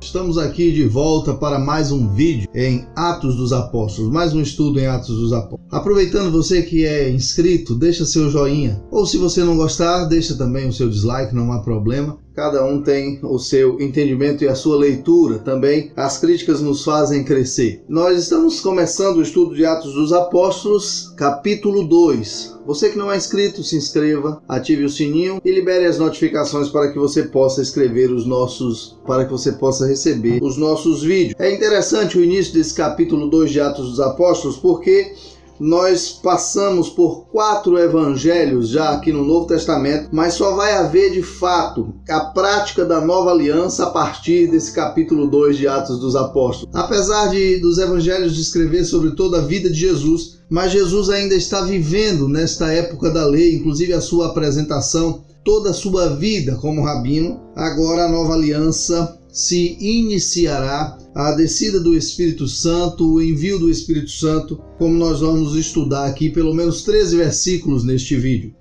Estamos aqui de volta para mais um vídeo em Atos dos Apóstolos, mais um estudo em Atos dos Apóstolos. Aproveitando você que é inscrito, deixa seu joinha, ou se você não gostar, deixa também o seu dislike, não há problema. Cada um tem o seu entendimento e a sua leitura também. As críticas nos fazem crescer. Nós estamos começando o estudo de Atos dos Apóstolos, capítulo 2. Você que não é inscrito, se inscreva, ative o sininho e libere as notificações para que você possa escrever os nossos, para que você possa receber os nossos vídeos. É interessante o início desse capítulo 2 de Atos dos Apóstolos porque nós passamos por quatro evangelhos já aqui no Novo Testamento, mas só vai haver de fato a prática da nova aliança a partir desse capítulo 2 de Atos dos Apóstolos. Apesar de dos evangelhos descrever sobre toda a vida de Jesus, mas Jesus ainda está vivendo nesta época da lei, inclusive a sua apresentação, toda a sua vida como rabino. Agora a nova aliança se iniciará a descida do Espírito Santo, o envio do Espírito Santo, como nós vamos estudar aqui pelo menos 13 versículos neste vídeo.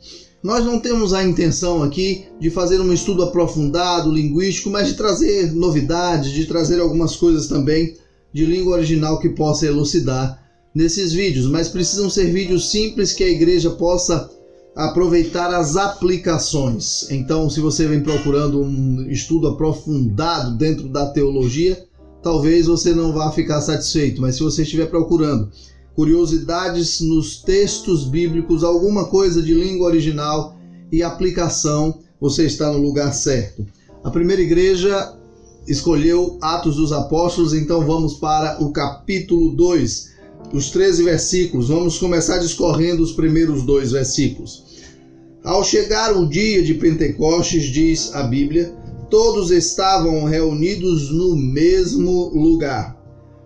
Nós não temos a intenção aqui de fazer um estudo aprofundado, linguístico, mas de trazer novidades, de trazer algumas coisas também de língua original que possa elucidar nesses vídeos, mas precisam ser vídeos simples que a igreja possa aproveitar as aplicações. Então, se você vem procurando um estudo aprofundado dentro da teologia, talvez você não vá ficar satisfeito, mas se você estiver procurando curiosidades nos textos bíblicos, alguma coisa de língua original e aplicação, você está no lugar certo. A primeira igreja escolheu Atos dos Apóstolos, então vamos para o capítulo 2, os 13 versículos. Vamos começar discorrendo os primeiros dois versículos. Ao chegar o dia de Pentecostes, diz a Bíblia, todos estavam reunidos no mesmo lugar.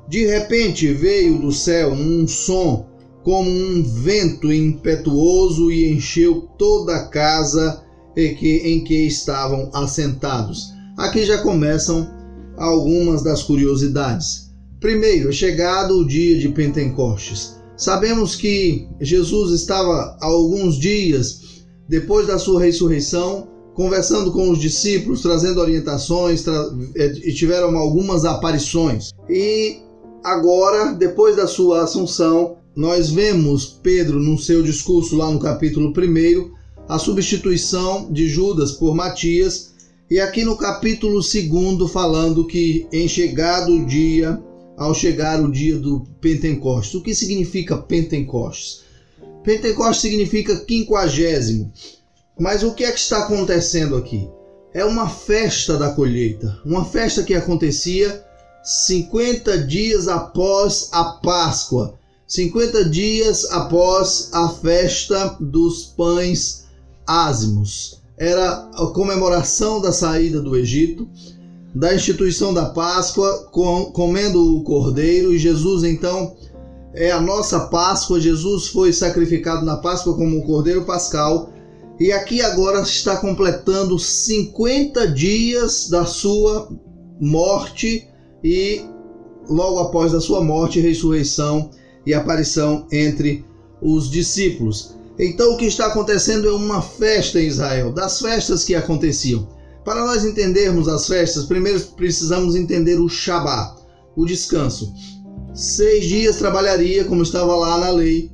De repente veio do céu um som como um vento impetuoso e encheu toda a casa em que, estavam assentados. Aqui já começam algumas das curiosidades. Primeiro, chegado o dia de Pentecostes. Sabemos que Jesus estava alguns dias depois da sua ressurreição conversando com os discípulos, trazendo orientações, tra é, e tiveram algumas aparições. E agora, depois da sua assunção, nós vemos Pedro no seu discurso lá no capítulo 1, a substituição de Judas por Matias, e aqui no capítulo 2 falando que em chegado o dia, ao chegar o dia do Pentecostes. O que significa Pentecostes? Pentecostes significa quinquagésimo. Mas o que é que está acontecendo aqui? É uma festa da colheita, uma festa que acontecia 50 dias após a Páscoa, 50 dias após a festa dos pães ázimos. Era a comemoração da saída do Egito, da instituição da Páscoa, com, comendo o cordeiro, e Jesus então é a nossa Páscoa. Jesus foi sacrificado na Páscoa como o cordeiro pascal e aqui agora está completando 50 dias da sua morte e logo após a sua morte, ressurreição e aparição entre os discípulos. Então o que está acontecendo é uma festa em Israel, das festas que aconteciam. Para nós entendermos as festas, primeiro precisamos entender o Shabat, o descanso. Seis dias trabalharia, como estava lá na lei,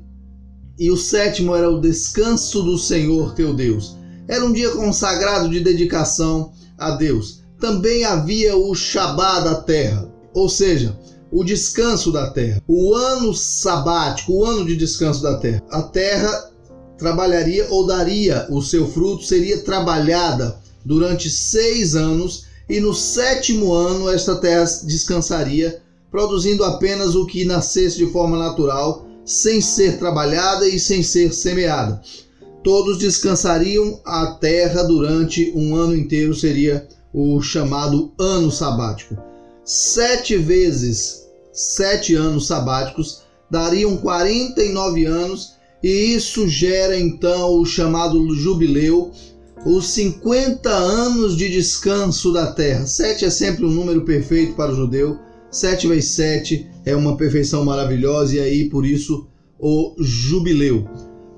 e o sétimo era o descanso do Senhor teu Deus. Era um dia consagrado de dedicação a Deus. Também havia o Shabá da terra, ou seja, o descanso da terra, o ano sabático, o ano de descanso da terra. A terra trabalharia ou daria o seu fruto, seria trabalhada durante seis anos, e no sétimo ano esta terra descansaria, produzindo apenas o que nascesse de forma natural sem ser trabalhada e sem ser semeada. Todos descansariam a terra durante um ano inteiro, seria o chamado ano sabático. Sete vezes sete anos sabáticos dariam 49 anos, e isso gera então o chamado jubileu, os 50 anos de descanso da terra. Sete é sempre um número perfeito para o judeu 7 vezes 7 é uma perfeição maravilhosa e aí por isso o jubileu.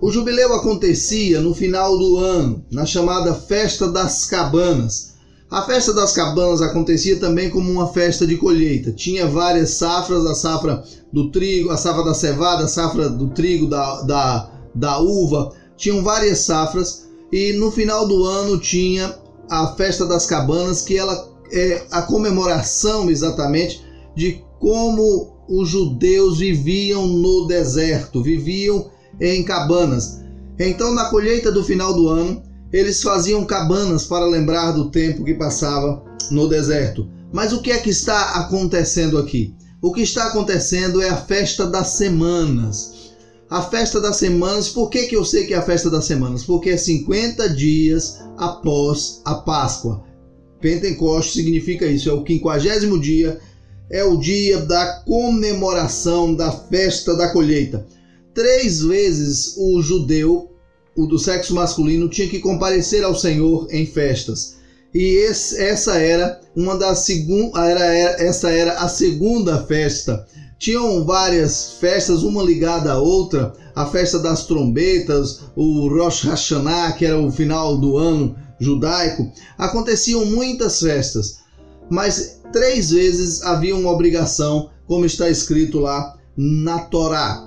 O jubileu acontecia no final do ano, na chamada Festa das Cabanas. A festa das cabanas acontecia também como uma festa de colheita. Tinha várias safras, a safra do trigo, a safra da cevada, a safra do trigo, da, da, da uva. Tinham várias safras e no final do ano tinha a festa das cabanas, que ela é a comemoração exatamente de como os judeus viviam no deserto, viviam em cabanas. Então, na colheita do final do ano, eles faziam cabanas para lembrar do tempo que passava no deserto. Mas o que é que está acontecendo aqui? O que está acontecendo é a festa das semanas. A festa das semanas, por que, que eu sei que é a festa das semanas? Porque é 50 dias após a Páscoa. Pentecoste significa isso, é o quinquagésimo dia, é o dia da comemoração da festa da colheita. Três vezes o judeu o do sexo masculino tinha que comparecer ao Senhor em festas. E esse, essa era uma das segun, era, essa era a segunda festa. Tinham várias festas, uma ligada à outra, a festa das trombetas, o Rosh Hashanah, que era o final do ano judaico. Aconteciam muitas festas, mas três vezes havia uma obrigação, como está escrito lá na Torá.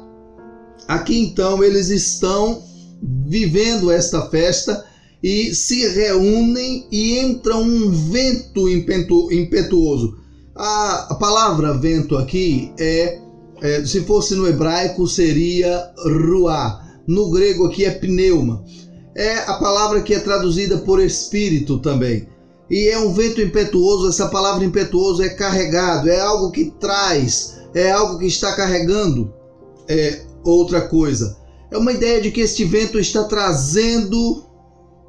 Aqui então eles estão vivendo esta festa e se reúnem e entra um vento impetuoso. A, a palavra vento aqui é, é, se fosse no hebraico, seria ruá. No grego aqui é pneuma. É a palavra que é traduzida por espírito também. E é um vento impetuoso, essa palavra impetuoso é carregado, é algo que traz, é algo que está carregando é outra coisa. É uma ideia de que este vento está trazendo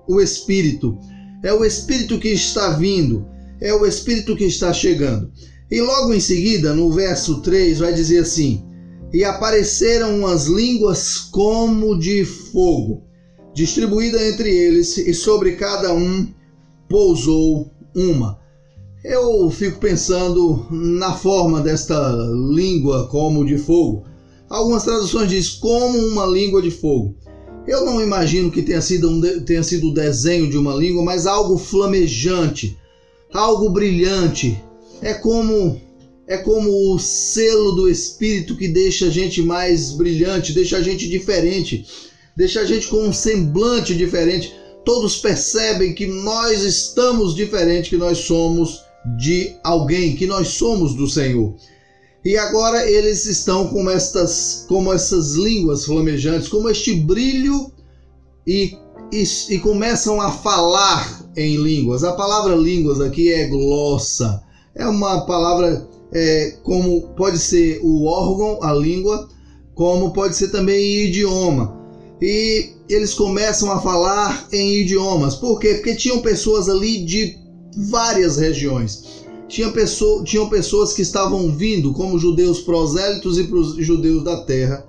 o Espírito. É o Espírito que está vindo, é o Espírito que está chegando. E logo em seguida, no verso 3, vai dizer assim: E apareceram umas línguas como de fogo, distribuída entre eles, e sobre cada um pousou uma. Eu fico pensando na forma desta língua como de fogo. Algumas traduções diz como uma língua de fogo. Eu não imagino que tenha sido, um, tenha sido o desenho de uma língua, mas algo flamejante, algo brilhante. É como é como o selo do Espírito que deixa a gente mais brilhante, deixa a gente diferente, deixa a gente com um semblante diferente. Todos percebem que nós estamos diferentes, que nós somos de alguém, que nós somos do Senhor. E agora eles estão com estas, como essas línguas flamejantes, como este brilho e, e, e começam a falar em línguas. A palavra línguas aqui é glossa. É uma palavra é, como pode ser o órgão, a língua, como pode ser também idioma. E eles começam a falar em idiomas. Por quê? Porque tinham pessoas ali de várias regiões tinha pessoa, tinham pessoas que estavam vindo como judeus prosélitos e judeus da terra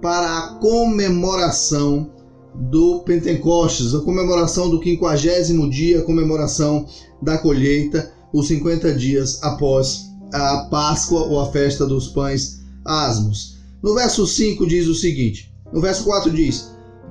para a comemoração do Pentecostes, a comemoração do quinquagésimo dia, a comemoração da colheita, os 50 dias após a Páscoa ou a festa dos pães asmos. No verso 5 diz o seguinte: no verso 4 diz: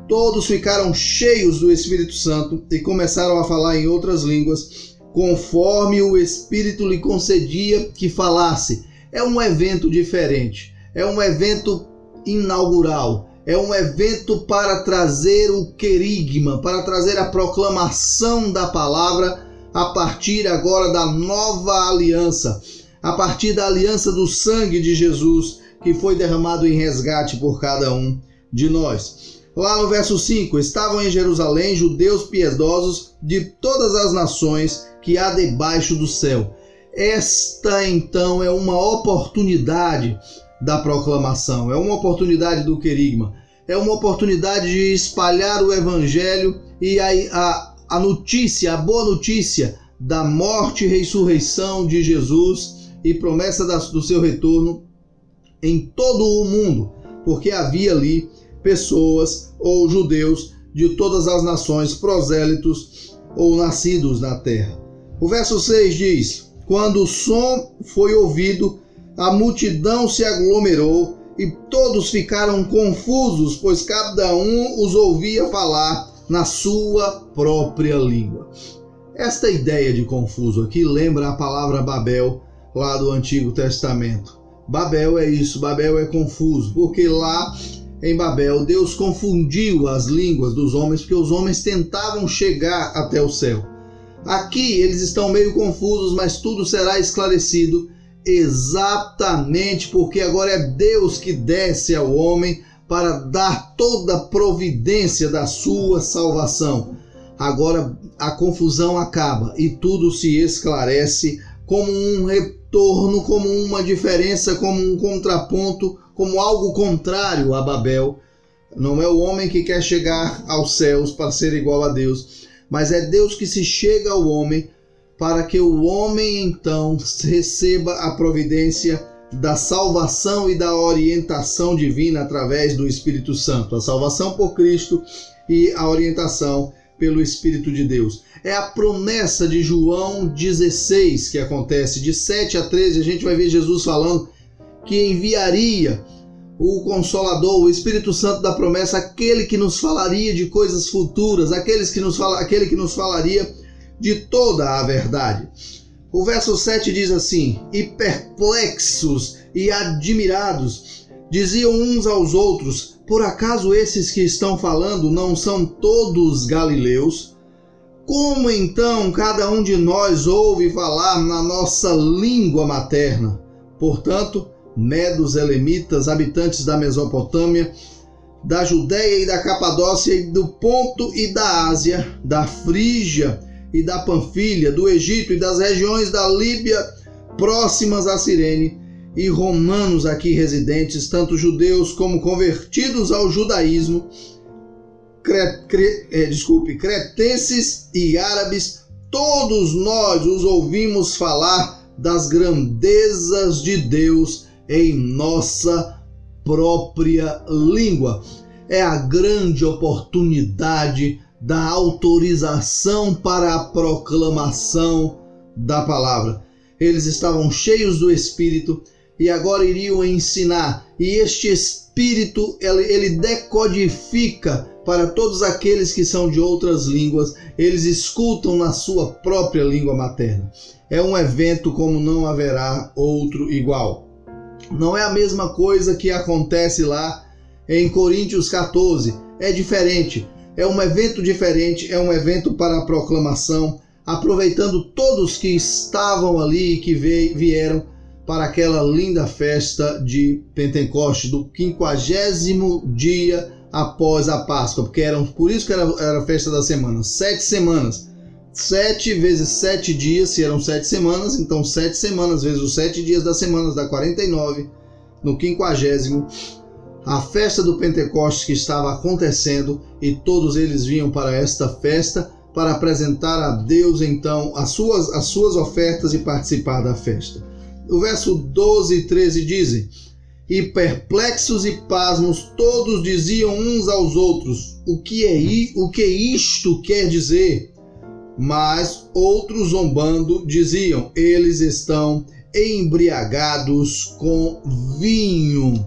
Todos ficaram cheios do Espírito Santo e começaram a falar em outras línguas conforme o Espírito lhe concedia que falasse. É um evento diferente, é um evento inaugural, é um evento para trazer o querigma, para trazer a proclamação da palavra a partir agora da nova aliança, a partir da aliança do sangue de Jesus que foi derramado em resgate por cada um de nós. Lá no verso 5: estavam em Jerusalém judeus piedosos de todas as nações que há debaixo do céu. Esta então é uma oportunidade da proclamação, é uma oportunidade do querigma, é uma oportunidade de espalhar o evangelho e a, a, a notícia, a boa notícia da morte e ressurreição de Jesus e promessa da, do seu retorno em todo o mundo, porque havia ali pessoas ou judeus de todas as nações, prosélitos ou nascidos na terra. O verso 6 diz: Quando o som foi ouvido, a multidão se aglomerou e todos ficaram confusos, pois cada um os ouvia falar na sua própria língua. Esta ideia de confuso aqui lembra a palavra Babel lá do Antigo Testamento. Babel é isso, Babel é confuso, porque lá em Babel Deus confundiu as línguas dos homens, porque os homens tentavam chegar até o céu. Aqui eles estão meio confusos, mas tudo será esclarecido exatamente porque agora é Deus que desce ao homem para dar toda a providência da sua salvação. Agora a confusão acaba e tudo se esclarece como um retorno, como uma diferença, como um contraponto, como algo contrário a Babel. Não é o homem que quer chegar aos céus para ser igual a Deus, mas é Deus que se chega ao homem para que o homem então receba a providência da salvação e da orientação divina através do Espírito Santo, a salvação por Cristo e a orientação pelo Espírito de Deus. É a promessa de João 16 que acontece, de 7 a 13, a gente vai ver Jesus falando que enviaria o Consolador, o Espírito Santo da promessa, aquele que nos falaria de coisas futuras, aqueles que nos fala, aquele que nos falaria de toda a verdade. O verso 7 diz assim: E perplexos e admirados diziam uns aos outros: por acaso esses que estão falando não são todos galileus? Como então cada um de nós ouve falar na nossa língua materna? Portanto, medos, elemitas, habitantes da Mesopotâmia, da Judéia e da Capadócia e do Ponto e da Ásia, da Frígia e da Panfilha, do Egito e das regiões da Líbia próximas a Cirene, e romanos aqui residentes, tanto judeus como convertidos ao judaísmo, cre, cre, é, desculpe, cretenses e árabes, todos nós os ouvimos falar das grandezas de Deus em nossa própria língua. É a grande oportunidade da autorização para a proclamação da palavra. Eles estavam cheios do Espírito e agora iriam ensinar. E este espírito ele, decodifica para todos aqueles que são de outras línguas, eles escutam na sua própria língua materna. É um evento como não haverá outro igual. Não é a mesma coisa que acontece lá em Coríntios 14, é diferente. É um evento diferente, é um evento para a proclamação, aproveitando todos que estavam ali e que vieram para aquela linda festa de Pentecoste, do quinquagésimo dia após a Páscoa, porque eram por isso que era, era a festa da semana, sete semanas. Sete vezes sete dias, se eram sete semanas, então sete semanas vezes os sete dias das semanas dá 49, no quinquagésimo, a festa do Pentecostes que estava acontecendo e todos eles vinham para esta festa para apresentar a Deus então as suas, as suas ofertas e participar da festa. O verso 12 e 13 dizem: E perplexos e pasmos todos diziam uns aos outros: O que é o que isto quer dizer? Mas outros zombando diziam: Eles estão embriagados com vinho.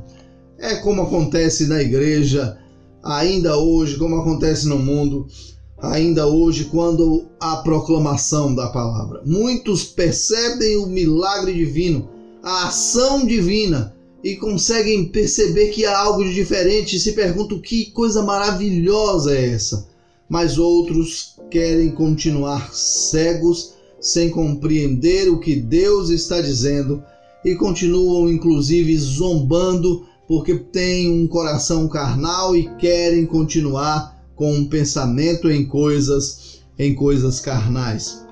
É como acontece na igreja ainda hoje, como acontece no mundo ainda hoje quando a proclamação da palavra. Muitos percebem o milagre divino, a ação divina e conseguem perceber que há algo de diferente e se perguntam que coisa maravilhosa é essa. Mas outros querem continuar cegos, sem compreender o que Deus está dizendo e continuam inclusive zombando porque têm um coração carnal e querem continuar com um pensamento em coisas em coisas carnais.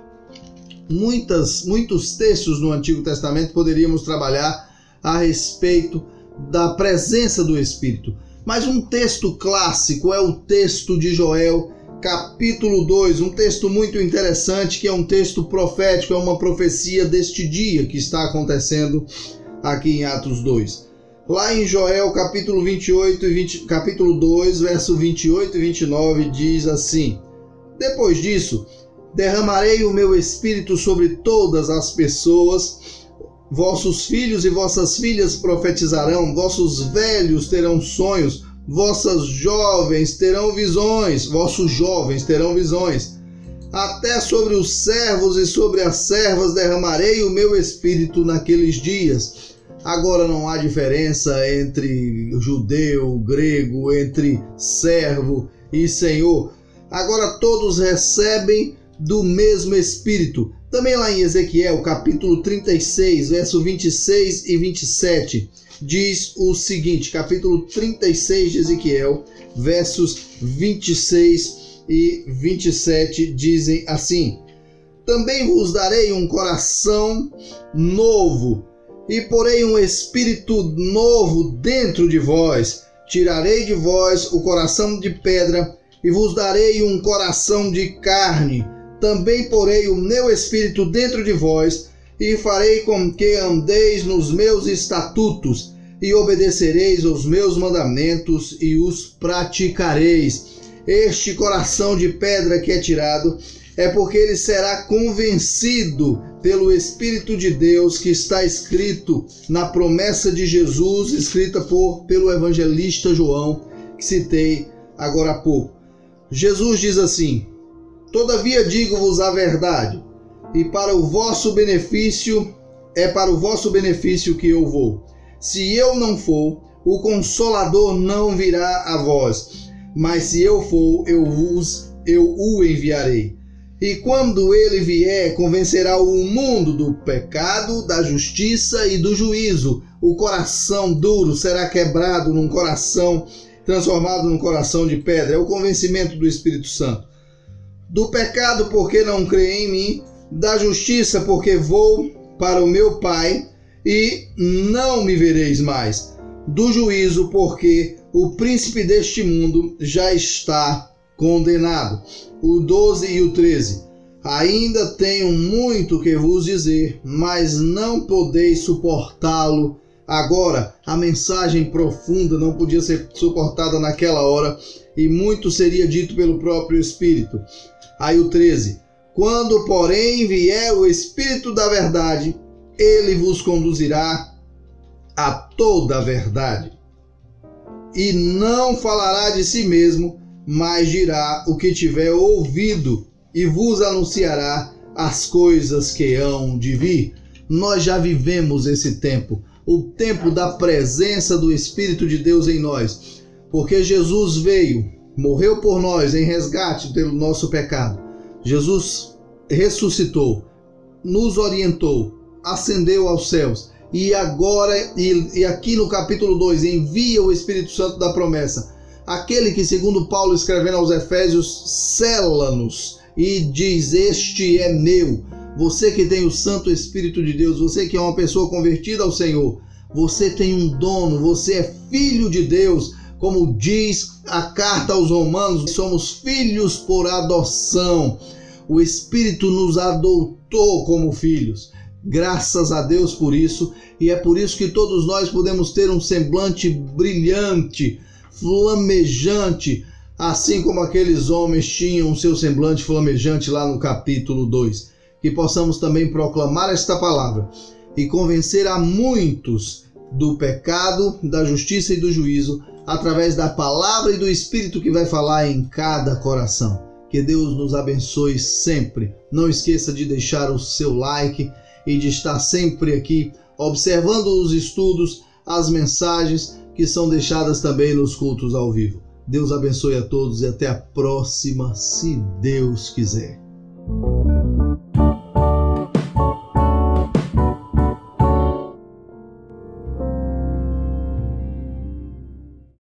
Muitas, muitos textos no Antigo Testamento poderíamos trabalhar a respeito da presença do Espírito. Mas um texto clássico é o texto de Joel, capítulo 2, um texto muito interessante que é um texto profético, é uma profecia deste dia que está acontecendo aqui em Atos 2. Lá em Joel capítulo 28 e 20, capítulo 2, verso 28 e 29 diz assim: Depois disso, derramarei o meu espírito sobre todas as pessoas. Vossos filhos e vossas filhas profetizarão, vossos velhos terão sonhos, vossas jovens terão visões, vossos jovens terão visões. até sobre os servos e sobre as servas derramarei o meu espírito naqueles dias. Agora não há diferença entre judeu, grego, entre servo e senhor. Agora todos recebem do mesmo espírito. Também lá em Ezequiel, capítulo 36, verso 26 e 27, diz o seguinte: capítulo 36 de Ezequiel, versos 26 e 27 dizem assim: Também vos darei um coração novo, e porei um espírito novo dentro de vós. Tirarei de vós o coração de pedra, e vos darei um coração de carne. Também porei o meu espírito dentro de vós, e farei com que andeis nos meus estatutos, e obedecereis os meus mandamentos, e os praticareis este coração de pedra que é tirado é porque ele será convencido pelo Espírito de Deus que está escrito na promessa de Jesus, escrita por pelo evangelista João, que citei agora há pouco. Jesus diz assim: Todavia digo-vos a verdade, e para o vosso benefício é para o vosso benefício que eu vou. Se eu não for, o consolador não virá a vós mas se eu for, eu vos eu o enviarei. E quando ele vier, convencerá o mundo do pecado, da justiça e do juízo. O coração duro será quebrado num coração transformado num coração de pedra. É o convencimento do Espírito Santo. Do pecado, porque não crê em mim, da justiça, porque vou para o meu Pai e não me vereis mais. Do juízo, porque o príncipe deste mundo já está condenado. O 12 e o 13. Ainda tenho muito que vos dizer, mas não podeis suportá-lo agora. A mensagem profunda não podia ser suportada naquela hora e muito seria dito pelo próprio Espírito. Aí o 13. Quando, porém, vier o Espírito da verdade, ele vos conduzirá a toda a verdade e não falará de si mesmo, mas dirá o que tiver ouvido e vos anunciará as coisas que hão de vir. Nós já vivemos esse tempo, o tempo da presença do Espírito de Deus em nós, porque Jesus veio, morreu por nós em resgate pelo nosso pecado. Jesus ressuscitou, nos orientou, ascendeu aos céus e agora, e, e aqui no capítulo 2, envia o Espírito Santo da promessa. Aquele que, segundo Paulo escrevendo aos Efésios, cela-nos e diz: Este é meu. Você que tem o Santo Espírito de Deus, você que é uma pessoa convertida ao Senhor, você tem um dono, você é filho de Deus, como diz a carta aos Romanos, somos filhos por adoção. O Espírito nos adotou como filhos. Graças a Deus por isso, e é por isso que todos nós podemos ter um semblante brilhante, flamejante, assim como aqueles homens tinham seu semblante flamejante lá no capítulo 2. Que possamos também proclamar esta palavra e convencer a muitos do pecado, da justiça e do juízo através da palavra e do Espírito que vai falar em cada coração. Que Deus nos abençoe sempre. Não esqueça de deixar o seu like e de estar sempre aqui observando os estudos, as mensagens que são deixadas também nos cultos ao vivo. Deus abençoe a todos e até a próxima, se Deus quiser.